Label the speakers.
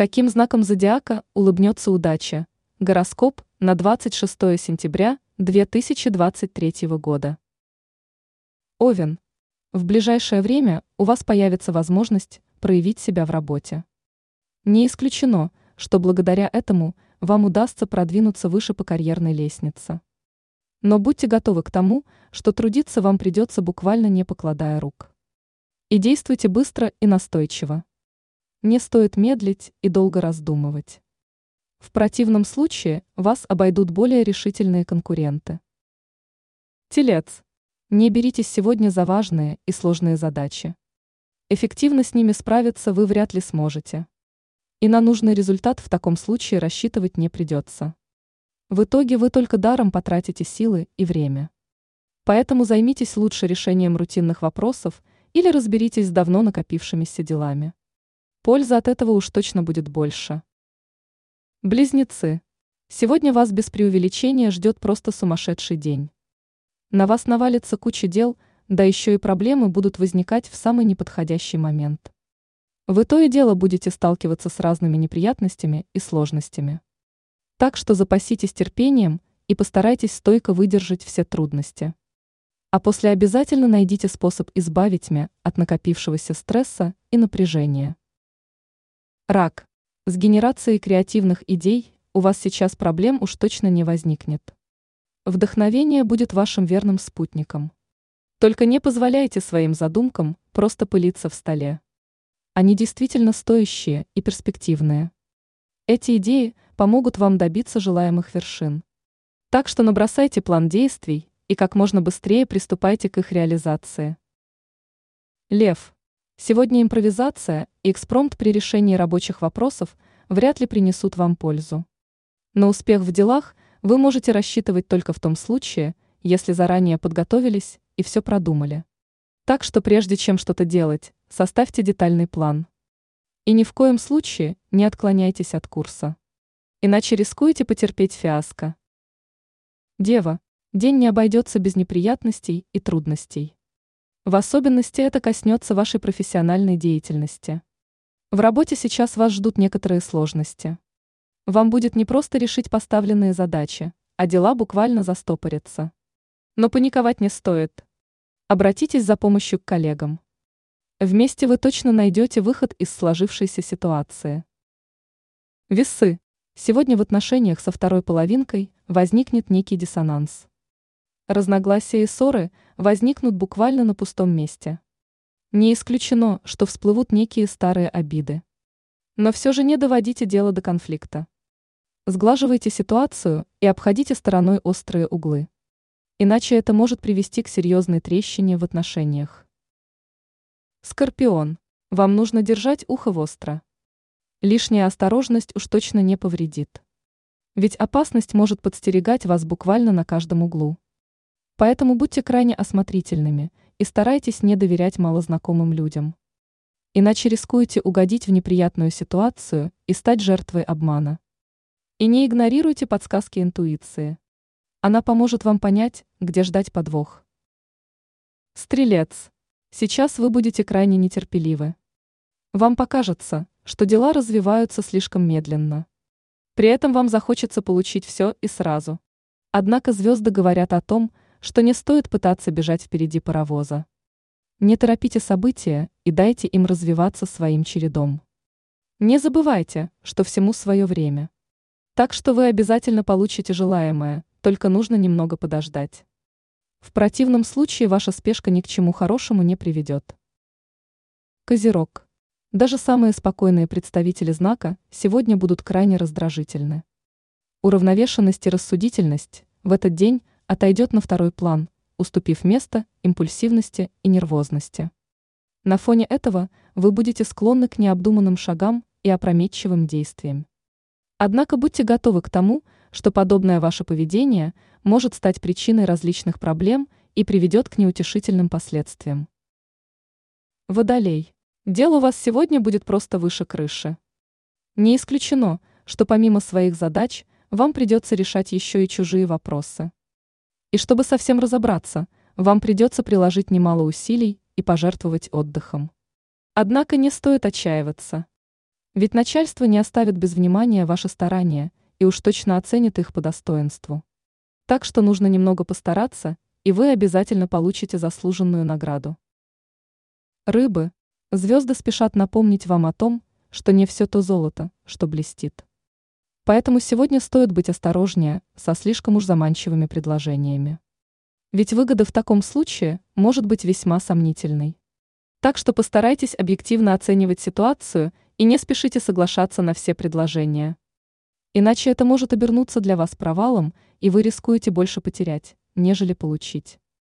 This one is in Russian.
Speaker 1: Каким знаком зодиака улыбнется удача? Гороскоп на 26 сентября 2023 года. Овен. В ближайшее время у вас появится возможность проявить себя в работе. Не исключено, что благодаря этому вам удастся продвинуться выше по карьерной лестнице. Но будьте готовы к тому, что трудиться вам придется буквально не покладая рук. И действуйте быстро и настойчиво. Не стоит медлить и долго раздумывать. В противном случае вас обойдут более решительные конкуренты. Телец. Не беритесь сегодня за важные и сложные задачи. Эффективно с ними справиться вы вряд ли сможете. И на нужный результат в таком случае рассчитывать не придется. В итоге вы только даром потратите силы и время. Поэтому займитесь лучше решением рутинных вопросов или разберитесь с давно накопившимися делами. Польза от этого уж точно будет больше. Близнецы. Сегодня вас без преувеличения ждет просто сумасшедший день. На вас навалится куча дел, да еще и проблемы будут возникать в самый неподходящий момент. Вы то и дело будете сталкиваться с разными неприятностями и сложностями. Так что запаситесь терпением и постарайтесь стойко выдержать все трудности. А после обязательно найдите способ избавить меня от накопившегося стресса и напряжения. Рак. С генерацией креативных идей у вас сейчас проблем уж точно не возникнет. Вдохновение будет вашим верным спутником. Только не позволяйте своим задумкам просто пылиться в столе. Они действительно стоящие и перспективные. Эти идеи помогут вам добиться желаемых вершин. Так что набросайте план действий и как можно быстрее приступайте к их реализации. Лев. Сегодня импровизация и экспромт при решении рабочих вопросов вряд ли принесут вам пользу. На успех в делах вы можете рассчитывать только в том случае, если заранее подготовились и все продумали. Так что прежде чем что-то делать, составьте детальный план. И ни в коем случае не отклоняйтесь от курса. Иначе рискуете потерпеть фиаско. Дева, день не обойдется без неприятностей и трудностей. В особенности это коснется вашей профессиональной деятельности. В работе сейчас вас ждут некоторые сложности. Вам будет не просто решить поставленные задачи, а дела буквально застопорятся. Но паниковать не стоит. Обратитесь за помощью к коллегам. Вместе вы точно найдете выход из сложившейся ситуации. Весы. Сегодня в отношениях со второй половинкой возникнет некий диссонанс. Разногласия и ссоры возникнут буквально на пустом месте. Не исключено, что всплывут некие старые обиды. Но все же не доводите дело до конфликта. Сглаживайте ситуацию и обходите стороной острые углы. Иначе это может привести к серьезной трещине в отношениях. Скорпион. Вам нужно держать ухо востро. Лишняя осторожность уж точно не повредит. Ведь опасность может подстерегать вас буквально на каждом углу. Поэтому будьте крайне осмотрительными и старайтесь не доверять малознакомым людям. Иначе рискуете угодить в неприятную ситуацию и стать жертвой обмана. И не игнорируйте подсказки интуиции. Она поможет вам понять, где ждать подвох. Стрелец. Сейчас вы будете крайне нетерпеливы. Вам покажется, что дела развиваются слишком медленно. При этом вам захочется получить все и сразу. Однако звезды говорят о том, что не стоит пытаться бежать впереди паровоза. Не торопите события и дайте им развиваться своим чередом. Не забывайте, что всему свое время. Так что вы обязательно получите желаемое, только нужно немного подождать. В противном случае ваша спешка ни к чему хорошему не приведет. Козерог. Даже самые спокойные представители знака сегодня будут крайне раздражительны. Уравновешенность и рассудительность в этот день отойдет на второй план, уступив место импульсивности и нервозности. На фоне этого вы будете склонны к необдуманным шагам и опрометчивым действиям. Однако будьте готовы к тому, что подобное ваше поведение может стать причиной различных проблем и приведет к неутешительным последствиям. Водолей. Дело у вас сегодня будет просто выше крыши. Не исключено, что помимо своих задач вам придется решать еще и чужие вопросы. И чтобы совсем разобраться, вам придется приложить немало усилий и пожертвовать отдыхом. Однако не стоит отчаиваться. Ведь начальство не оставит без внимания ваши старания и уж точно оценит их по достоинству. Так что нужно немного постараться, и вы обязательно получите заслуженную награду. Рыбы. Звезды спешат напомнить вам о том, что не все то золото, что блестит. Поэтому сегодня стоит быть осторожнее со слишком уж заманчивыми предложениями. Ведь выгода в таком случае может быть весьма сомнительной. Так что постарайтесь объективно оценивать ситуацию и не спешите соглашаться на все предложения. Иначе это может обернуться для вас провалом, и вы рискуете больше потерять, нежели получить.